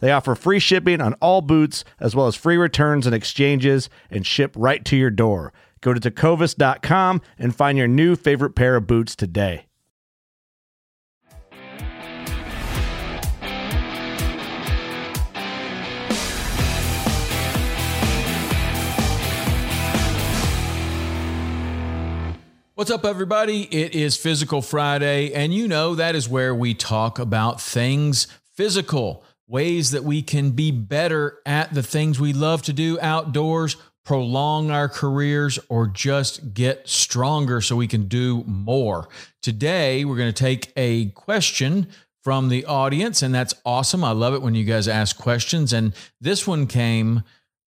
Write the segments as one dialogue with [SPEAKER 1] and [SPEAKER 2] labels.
[SPEAKER 1] They offer free shipping on all boots, as well as free returns and exchanges, and ship right to your door. Go to tecovas.com and find your new favorite pair of boots today.
[SPEAKER 2] What's up, everybody? It is Physical Friday, and you know that is where we talk about things physical, ways that we can be better at the things we love to do outdoors, prolong our careers, or just get stronger so we can do more. Today, we're going to take a question from the audience, and that's awesome. I love it when you guys ask questions. And this one came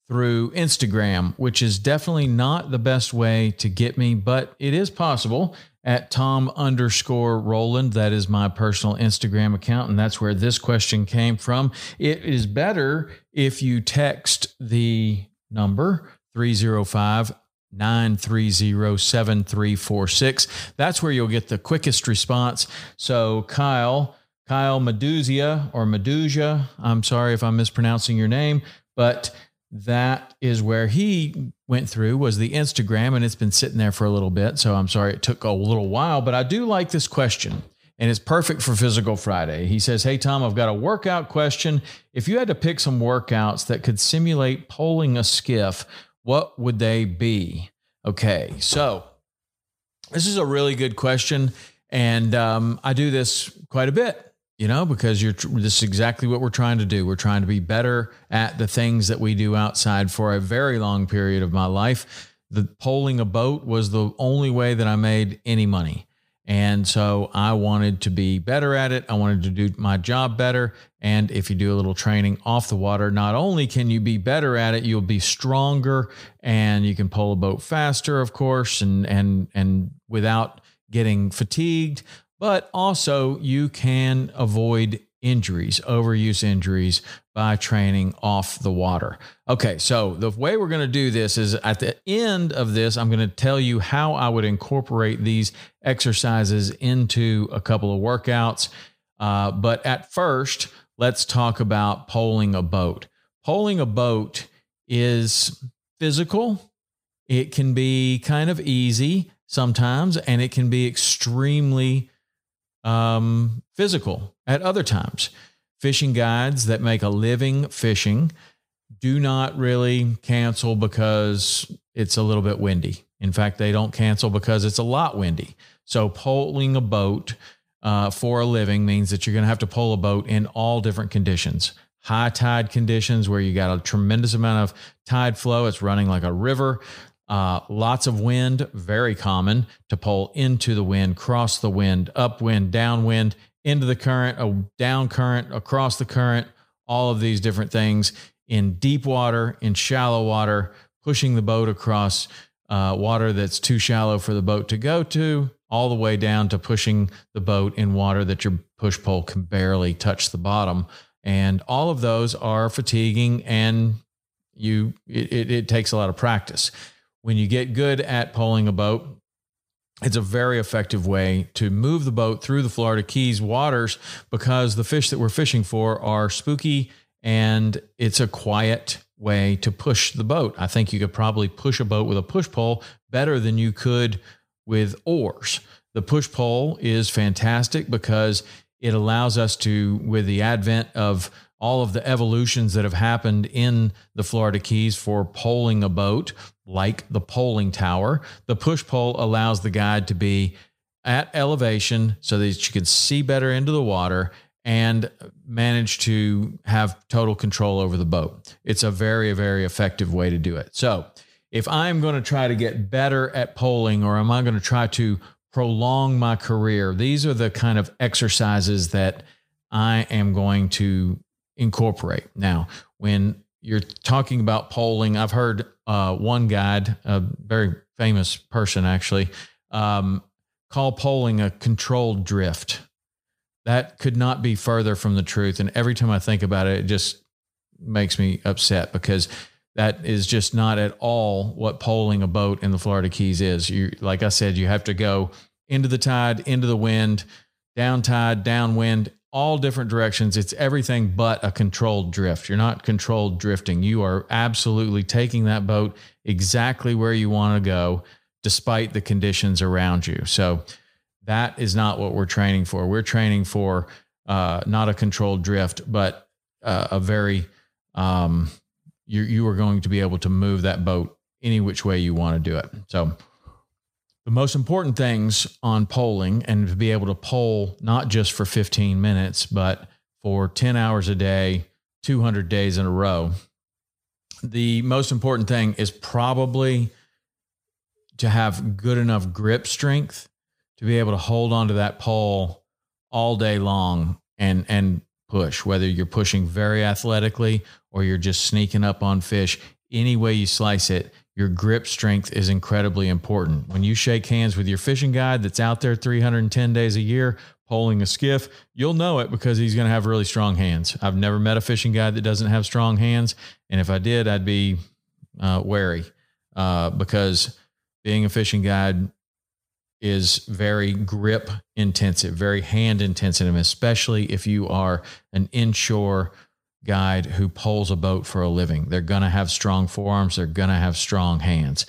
[SPEAKER 2] through Instagram, which is definitely not the best way to get me, but it is possible at Tom underscore Rowland. That is my personal Instagram account, and that's where this question came from. It is better if you text the number 305 930 7346. That's where you'll get the quickest response. So, Kyle, Kyle Meduzia or Medusia, I'm sorry if I'm mispronouncing your name, but that is where he went through was the Instagram and it's been sitting there for a little bit. So I'm sorry it took a little while, but I do like this question and it's perfect for Physical Friday. He says, Hey, Tom, I've got a workout question. If you had to pick some workouts that could simulate pulling a skiff, what would they be? Okay, so this is a really good question. And um, I do this quite a bit you know, because you're this is exactly what we're trying to do. We're trying to be better at the things that we do outside for a very long period of my life. The poling a boat was the only way that I made any money. And so I wanted to be better at it. I wanted to do my job better. And if you do a little training off the water, not only can you be better at it, you'll be stronger and you can pull a boat faster, of course, and and and without getting fatigued, but also you can avoid injuries, overuse injuries by training off the water. Okay, so the way we're going to do this is at the end of this, I'm going to tell you how I would incorporate these exercises into a couple of workouts. Uh, but at first, let's talk about poling a boat. Poling a boat is physical, it can be kind of easy sometimes, and it can be extremely um, physical at other times. Fishing guides that make a living fishing do not really cancel because it's a little bit windy. In fact, they don't cancel because it's a lot windy. So, poling a boat uh, for a living means that you're going to have to pull a boat in all different conditions. High tide conditions where you got a tremendous amount of tide flow, it's running like a river. Uh, lots of wind, very common to pull into the wind, cross the wind, upwind, downwind, into the current, a down current, across the current, all of these different things in deep water, in shallow water, pushing the boat across uh, water that's too shallow for the boat to go to, all the way down to pushing the boat in water that your push pole can barely touch the bottom. And all of those are fatiguing and You it, it, it takes a lot of practice. When you get good at poling a boat, it's a very effective way to move the boat through the Florida Keys waters because the fish that we're fishing for are spooky and it's a quiet way to push the boat. I think you could probably push a boat with a push pole better than you could with oars. The push pole is fantastic because it allows us to, with the advent of all of the evolutions that have happened in the Florida Keys for poling a boat, like the poling tower, the push pole allows the guide to be at elevation so that you can see better into the water and manage to have total control over the boat. It's a very, very effective way to do it. So, if I'm going to try to get better at poling or am I going to try to prolong my career, these are the kind of exercises that I am going to incorporate. Now, when you're talking about poling, I've heard uh, one guide, a very famous person actually, um, call poling a controlled drift. That could not be further from the truth. And every time I think about it, it just makes me upset because that is just not at all what poling a boat in the Florida Keys is. You, like I said, you have to go into the tide, into the wind, down tide, downwind, all different directions. It's everything but a controlled drift. You're not controlled drifting. You are absolutely taking that boat exactly where you want to go, despite the conditions around you. So that is not what we're training for. We're training for uh, not a controlled drift, but uh, a very um, you you are going to be able to move that boat any which way you want to do it. So the most important things on poling and to be able to pole not just for 15 minutes, but for 10 hours a day, 200 days in a row. The most important thing is probably to have good enough grip strength to be able to hold onto that pole all day long and and push whether you're pushing very athletically or you're just sneaking up on fish any way you slice it your grip strength is incredibly important. When you shake hands with your fishing guide that's out there 310 days a year poling a skiff you'll know it because he's going to have really strong hands. I've never met a fishing guide that doesn't have strong hands and if i did i'd be uh, wary uh, because being a fishing guide is very grip intensive, very hand intensive, especially if you are an inshore guide who pulls a boat for a living. They're going to have strong forearms, they're going to have strong hands.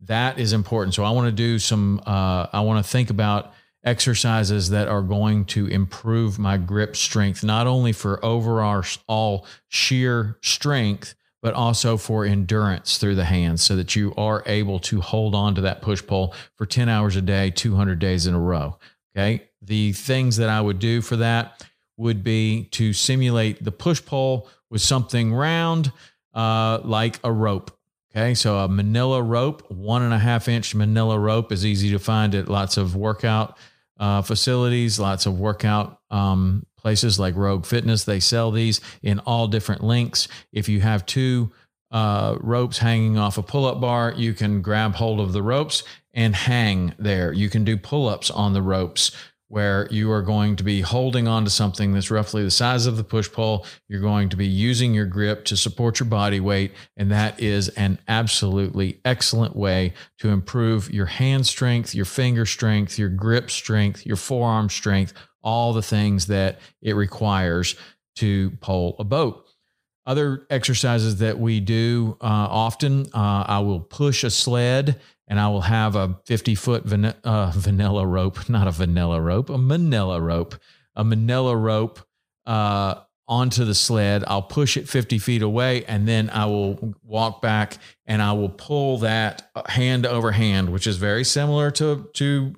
[SPEAKER 2] That is important. So I want to do some, uh, I want to think about exercises that are going to improve my grip strength, not only for overall sheer strength, but also for endurance through the hands so that you are able to hold on to that push pole for 10 hours a day, 200 days in a row. Okay. The things that I would do for that would be to simulate the push pole with something round, uh, like a rope. Okay. So a manila rope, one and a half inch manila rope is easy to find at lots of workout uh, facilities, lots of workout um, places like Rogue Fitness. They sell these in all different lengths. If you have two uh, ropes hanging off a pull up bar, you can grab hold of the ropes and hang there. You can do pull ups on the ropes where you are going to be holding on to something that's roughly the size of the push pole. You're going to be using your grip to support your body weight. And that is an absolutely excellent way to improve your hand strength, your finger strength, your grip strength, your forearm strength, all the things that it requires to pole a boat. Other exercises that we do uh, often, uh, I will push a sled and I will have a 50 foot van- uh, vanilla rope, not a vanilla rope, a manila rope, a manila rope uh, onto the sled. I'll push it 50 feet away and then I will walk back and I will pull that uh, hand over hand, which is very similar to, to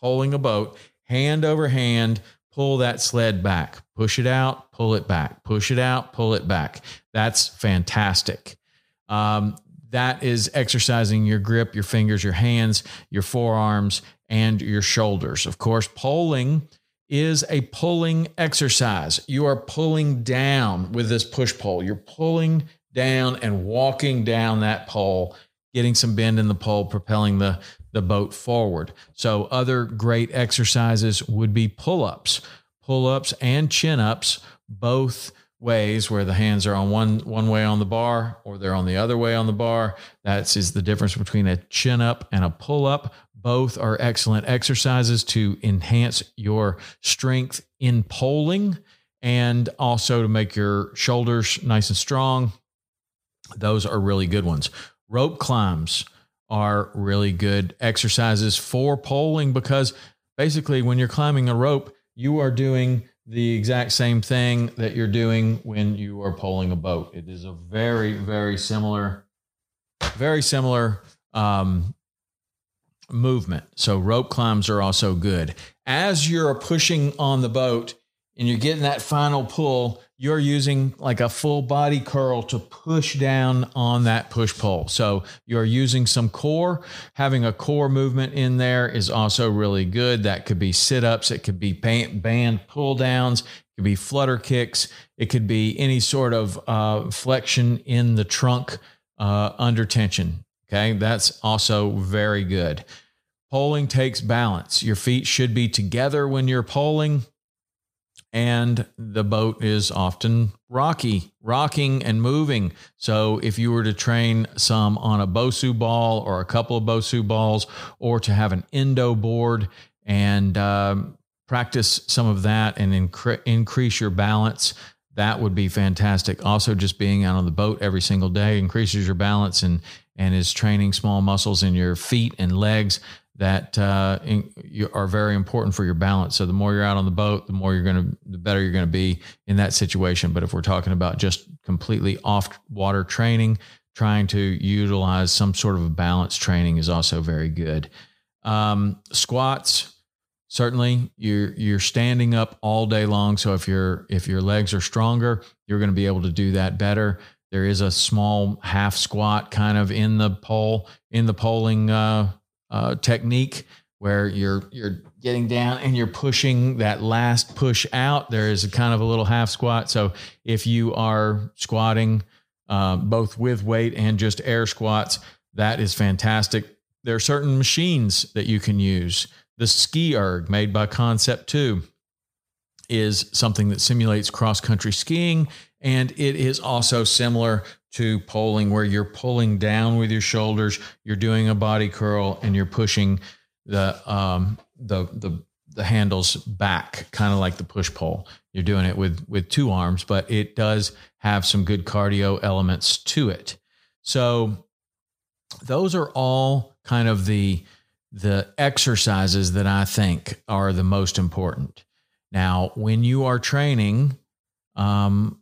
[SPEAKER 2] poling a boat hand over hand, pull that sled back, push it out, pull it back, push it out, pull it back. That's fantastic. Um, that is exercising your grip, your fingers, your hands, your forearms, and your shoulders. Of course, pulling is a pulling exercise. You are pulling down with this push pole. You're pulling down and walking down that pole, getting some bend in the pole, propelling the the boat forward. So, other great exercises would be pull ups, pull ups and chin ups, both ways where the hands are on one one way on the bar or they're on the other way on the bar. That's is the difference between a chin up and a pull up. Both are excellent exercises to enhance your strength in poling and also to make your shoulders nice and strong. Those are really good ones. Rope climbs are really good exercises for poling because basically when you're climbing a rope, you are doing the exact same thing that you're doing when you are poling a boat. It is a very, very similar, very similar um, movement. So rope climbs are also good. As you're pushing on the boat and you're getting that final pull, you're using like a full body curl to push down on that push pole. So you're using some core. Having a core movement in there is also really good. That could be sit ups, it could be band pull downs, it could be flutter kicks, it could be any sort of uh, flexion in the trunk uh, under tension. Okay, that's also very good. Poling takes balance. Your feet should be together when you're poling and the boat is often rocky, rocking and moving. So if you were to train some on a Bosu ball or a couple of Bosu balls, or to have an Indo Board and um, practice some of that and incre- increase your balance, that would be fantastic. Also, just being out on the boat every single day increases your balance and and is training small muscles in your feet and legs that uh, in, are very important for your balance. So the more you're out on the boat, the more you're going to, the better you're going to be in that situation. But if we're talking about just completely off water training, trying to utilize some sort of a balance training is also very good. Um, squats, certainly you're you're standing up all day long. So if your if your legs are stronger, you're going to be able to do that better. There is a small half squat kind of in the pole in the poling. uh, uh, technique where you're you're getting down and you're pushing that last push out. There is a kind of a little half squat. So if you are squatting uh, both with weight and just air squats, that is fantastic. There are certain machines that you can use. The Ski Erg made by Concept 2 is something that simulates cross country skiing. And it is also similar to pulling where you're pulling down with your shoulders, you're doing a body curl, and you're pushing the um, the the the handles back, kind of like the push pole. You're doing it with with two arms, but it does have some good cardio elements to it. So those are all kind of the the exercises that I think are the most important. Now, when you are training, um,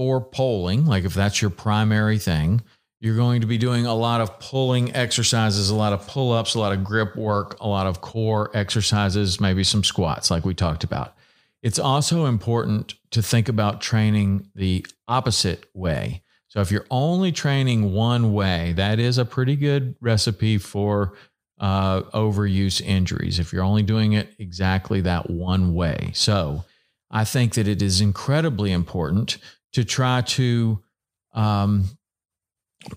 [SPEAKER 2] for poling, like if that's your primary thing, you're going to be doing a lot of pulling exercises, a lot of pull ups, a lot of grip work, a lot of core exercises, maybe some squats, like we talked about. It's also important to think about training the opposite way. So, if you're only training one way, that is a pretty good recipe for uh, overuse injuries. If you're only doing it exactly that one way. So, I think that it is incredibly important to try to um,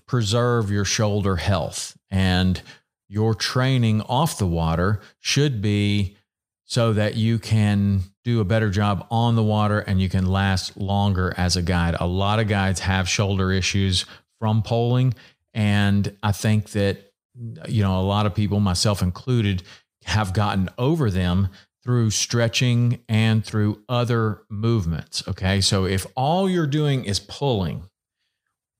[SPEAKER 2] preserve your shoulder health. And your training off the water should be so that you can do a better job on the water and you can last longer as a guide. A lot of guides have shoulder issues from poling. And I think that, you know, a lot of people, myself included, have gotten over them through stretching and through other movements. Okay. So if all you're doing is pulling,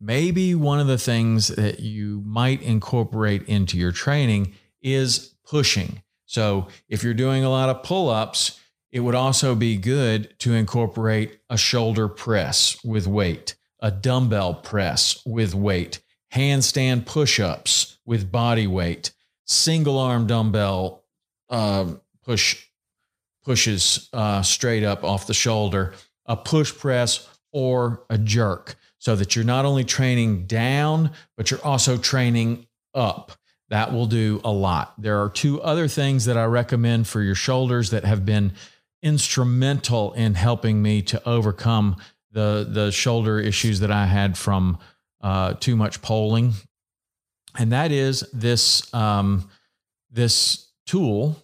[SPEAKER 2] maybe one of the things that you might incorporate into your training is pushing. So if you're doing a lot of pull ups, it would also be good to incorporate a shoulder press with weight, a dumbbell press with weight, handstand push ups with body weight, single arm dumbbell uh, push pushes uh, straight up off the shoulder, a push press or a jerk, so that you're not only training down, but you're also training up. That will do a lot. There are two other things that I recommend for your shoulders that have been instrumental in helping me to overcome the the shoulder issues that I had from uh, too much poling, and that is this um, this tool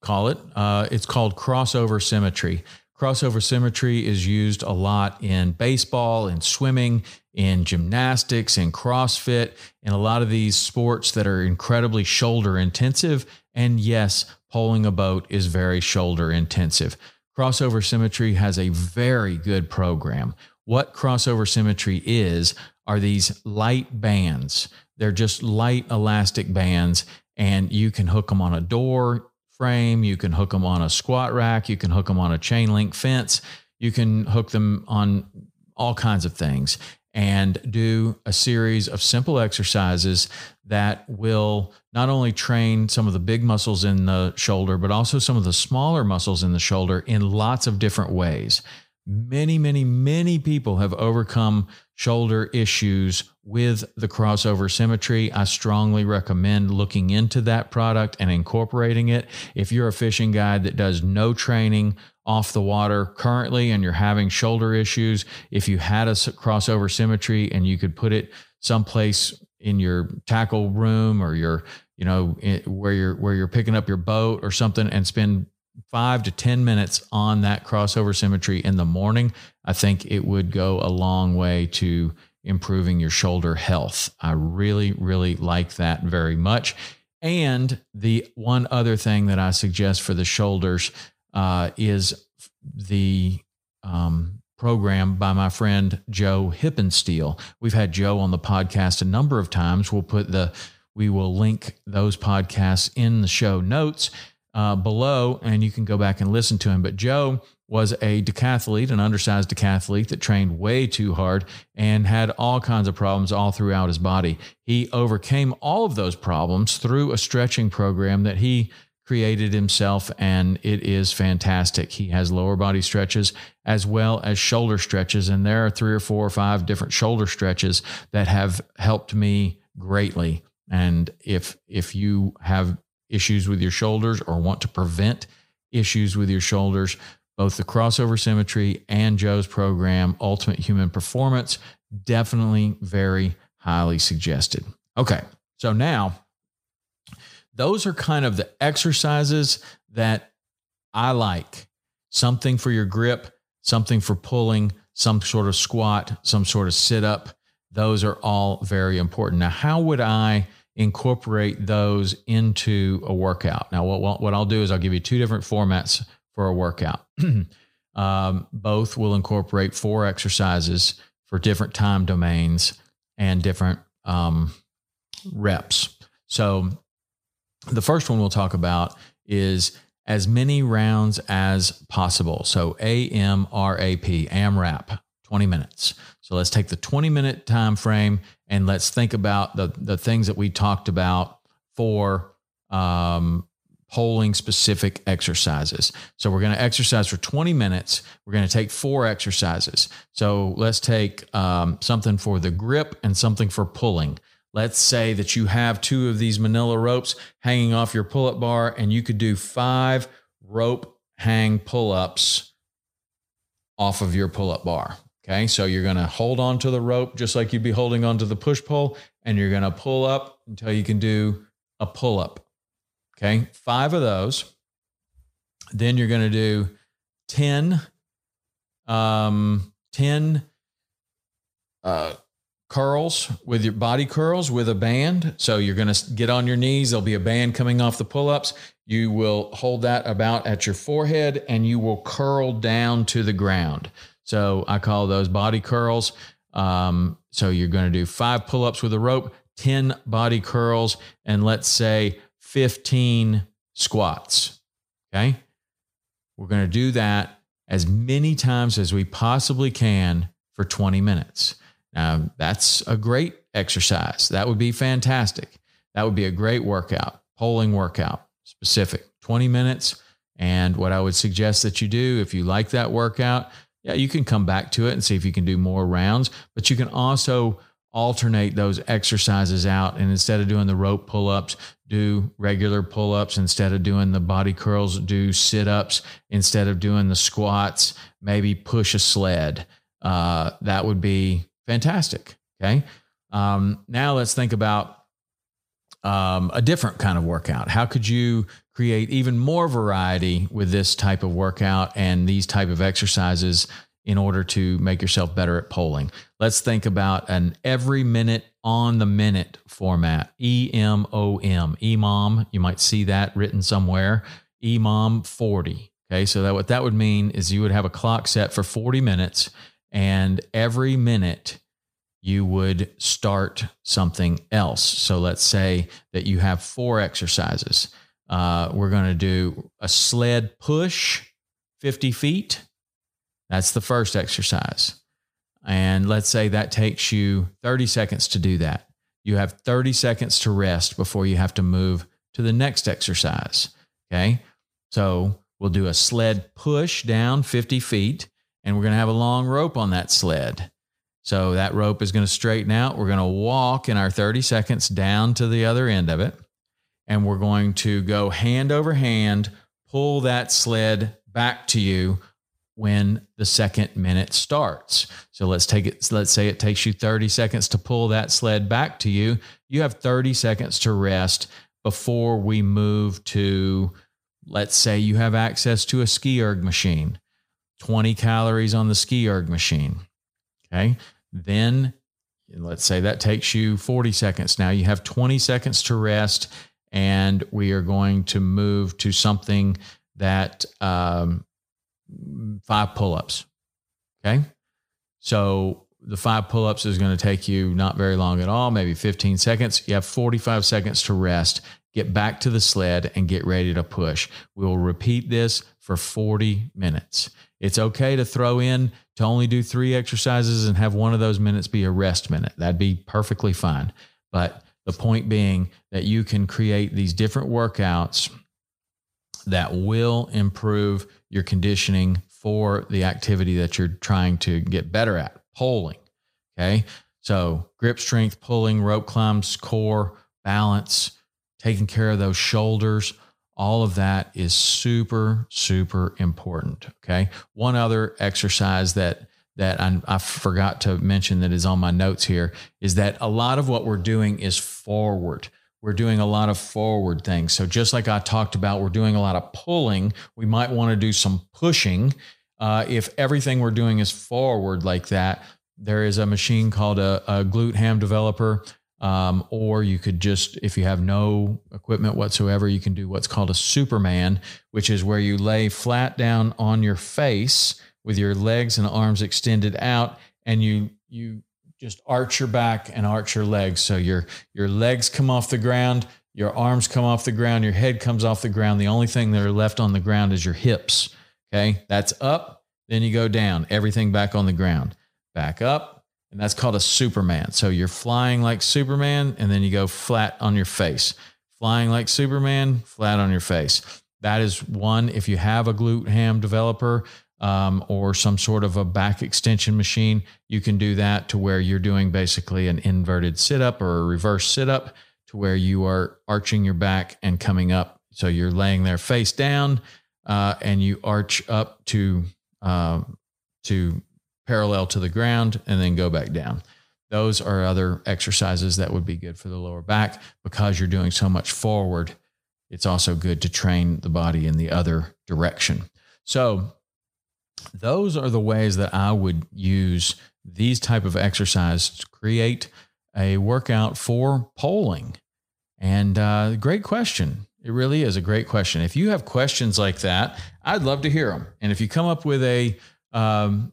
[SPEAKER 2] call it. Uh, it's called crossover symmetry. Crossover symmetry is used a lot in baseball, in swimming, in gymnastics, in CrossFit, in a lot of these sports that are incredibly shoulder intensive. And yes, poling a boat is very shoulder intensive. Crossover Symmetry has a very good program. What crossover symmetry is are these light bands. They're just light elastic bands, and you can hook them on a door frame, you can hook them on a squat rack, you can hook them on a chain link fence, you can hook them on all kinds of things and do a series of simple exercises that will not only train some of the big muscles in the shoulder, but also some of the smaller muscles in the shoulder in lots of different ways. Many, many, many people have overcome shoulder issues with the crossover symmetry. I strongly recommend looking into that product and incorporating it. If you're a fishing guide that does no training off the water currently and you're having shoulder issues, if you had a crossover symmetry and you could put it someplace in your tackle room or your, you know, eh, where you're where you're picking up your boat or something and spend five to 10 minutes on that crossover symmetry in the morning, I think it would go a long way to improving your shoulder health. I really, really like that very much. And the one other thing that I suggest for the shoulders uh, is the um, program by my friend Joe Hippensteel. We've had Joe on the podcast a number of times. We'll put the we will link those podcasts in the show notes uh, below, and you can go back and listen to him. But Joe was a decathlete, an undersized decathlete that trained way too hard and had all kinds of problems all throughout his body. He overcame all of those problems through a stretching program that he created himself, and it is fantastic. He has lower body stretches as well as shoulder stretches, and there are three or four or five different shoulder stretches that have helped me greatly. And if if you have issues with your shoulders or want to prevent issues with your shoulders, both the crossover symmetry and Joe's program, Ultimate Human Performance, definitely very highly suggested. Okay, so now those are kind of the exercises that I like something for your grip, something for pulling, some sort of squat, some sort of sit up. Those are all very important. Now, how would I incorporate those into a workout? Now, what, what I'll do is I'll give you two different formats for a workout. um, both will incorporate four exercises for different time domains and different um, reps. So, the first one we'll talk about is as many rounds as possible. So AMRAP, AMRAP, 20 minutes. So let's take the 20 minute time frame and let's think about the, the things that we talked about for um, poling specific exercises. So we're going to exercise for 20 minutes. We're going to take four exercises. So let's take um, something for the grip and something for pulling. Let's say that you have two of these manila ropes hanging off your pull up bar, and you could do five rope hang pull ups off of your pull up bar. Okay, so you're going to hold on to the rope just like you'd be holding onto the push pole, and you're going to pull up until you can do a pull up. Okay, five of those. Then you're going to do 10, um, 10 uh, curls with your body curls with a band. So you're going to get on your knees. There'll be a band coming off the pull ups. You will hold that about at your forehead and you will curl down to the ground. So I call those body curls. Um, so you're going to do five pull ups with a rope, 10 body curls, and let's say 15 squats. Okay. We're going to do that as many times as we possibly can for 20 minutes. Now, that's a great exercise. That would be fantastic. That would be a great workout, poling workout, specific 20 minutes. And what I would suggest that you do if you like that workout, yeah, you can come back to it and see if you can do more rounds, but you can also alternate those exercises out. And instead of doing the rope pull ups, do regular pull ups. Instead of doing the body curls, do sit ups. Instead of doing the squats, maybe push a sled. Uh, that would be Fantastic. Okay. Um, now let's think about um, a different kind of workout? How could you create even more variety with this type of workout and these type of exercises in order to make yourself better at poling? Let's think about an every minute on the minute format. E M O M. EMOM. You might see that written somewhere. EMOM 40. Okay, so that what that would mean is you would have a clock set for 40 minutes, and every minute you would start something else. So let's say that you have four exercises. Uh, we're going to do a sled push 50 feet. That's the first exercise. And let's say that takes you 30 seconds to do that. You have 30 seconds to rest before you have to move to the next exercise. Okay. So we'll do a sled push down 50 feet, and we're going to have a long rope on that sled. So that rope is going to straighten out. We're going to walk in our 30 seconds down to the other end of it. And we're going to go hand over hand, pull that sled back to you when the second minute starts. So let's take it, let's say it takes you 30 seconds to pull that sled back to you. You have 30 seconds to rest before we move to, let's say you have access to a ski erg machine, 20 calories on the ski erg machine. Okay. Then let's say that takes you 40 seconds. Now you have 20 seconds to rest, and we are going to move to something that um, five pull ups. Okay. So the five pull ups is going to take you not very long at all, maybe 15 seconds. You have 45 seconds to rest, get back to the sled, and get ready to push. We will repeat this for 40 minutes. It's okay to throw in to only do three exercises and have one of those minutes be a rest minute. That'd be perfectly fine. But the point being that you can create these different workouts that will improve your conditioning for the activity that you're trying to get better at, pulling. Okay. So, grip strength, pulling, rope climbs, core, balance, taking care of those shoulders all of that is super, super important. Okay. One other exercise that that I, I, forgot to mention that is on my notes here is that a lot of what we're doing is forward. We're doing a lot of forward things. So just like I talked about, we're doing a lot of pulling. We might want to do some pushing. Uh, if everything we're doing is forward like that, there is a machine called a, a glute ham developer um, or you could just, if you have no equipment whatsoever, you can do what's called a Superman, which is where you lay flat down on your face with your legs and arms extended out, and you you just arch your back and arch your legs. So your your legs come off the ground, your arms come off the ground, your head comes off the ground. The only thing that are left on the ground is your hips. Okay, that's up. Then you go down. Everything back on the ground. Back up and that's called a Superman. So you're flying like Superman, and then you go flat on your face. Flying like Superman, flat on your face. That is one. If you have a glute ham developer um, or some sort of a back extension machine, you can do that to where you're doing basically an inverted sit up or a reverse sit up to where you are arching your back and coming up. So you're laying there face down uh, and you arch up to uh, to parallel to the ground and then go back down. Those are other exercises that would be good for the lower back because you're doing so much forward. It's also good to train the body in the other direction. So, those are the ways that I would use these type of exercises to create a workout for poling. And uh, great question. It really is a great question. If you have questions like that, I'd love to hear them. And if you come up with a um,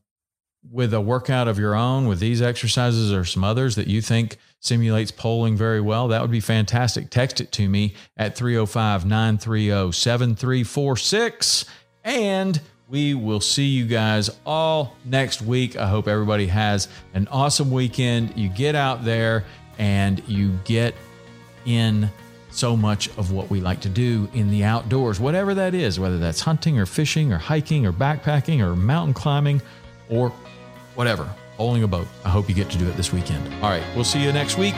[SPEAKER 2] with a workout of your own with these exercises or some others that you think simulates poling very well, that would be fantastic. Text it to me at 305 930 7346. And we will see you guys all next week. I hope everybody has an awesome weekend. You get out there and you get in so much of what we like to do in the outdoors, whatever that is, whether that's hunting or fishing or hiking or backpacking or mountain climbing or whatever, bowling a boat. I hope you get to do it this weekend. All right, we'll see you next week.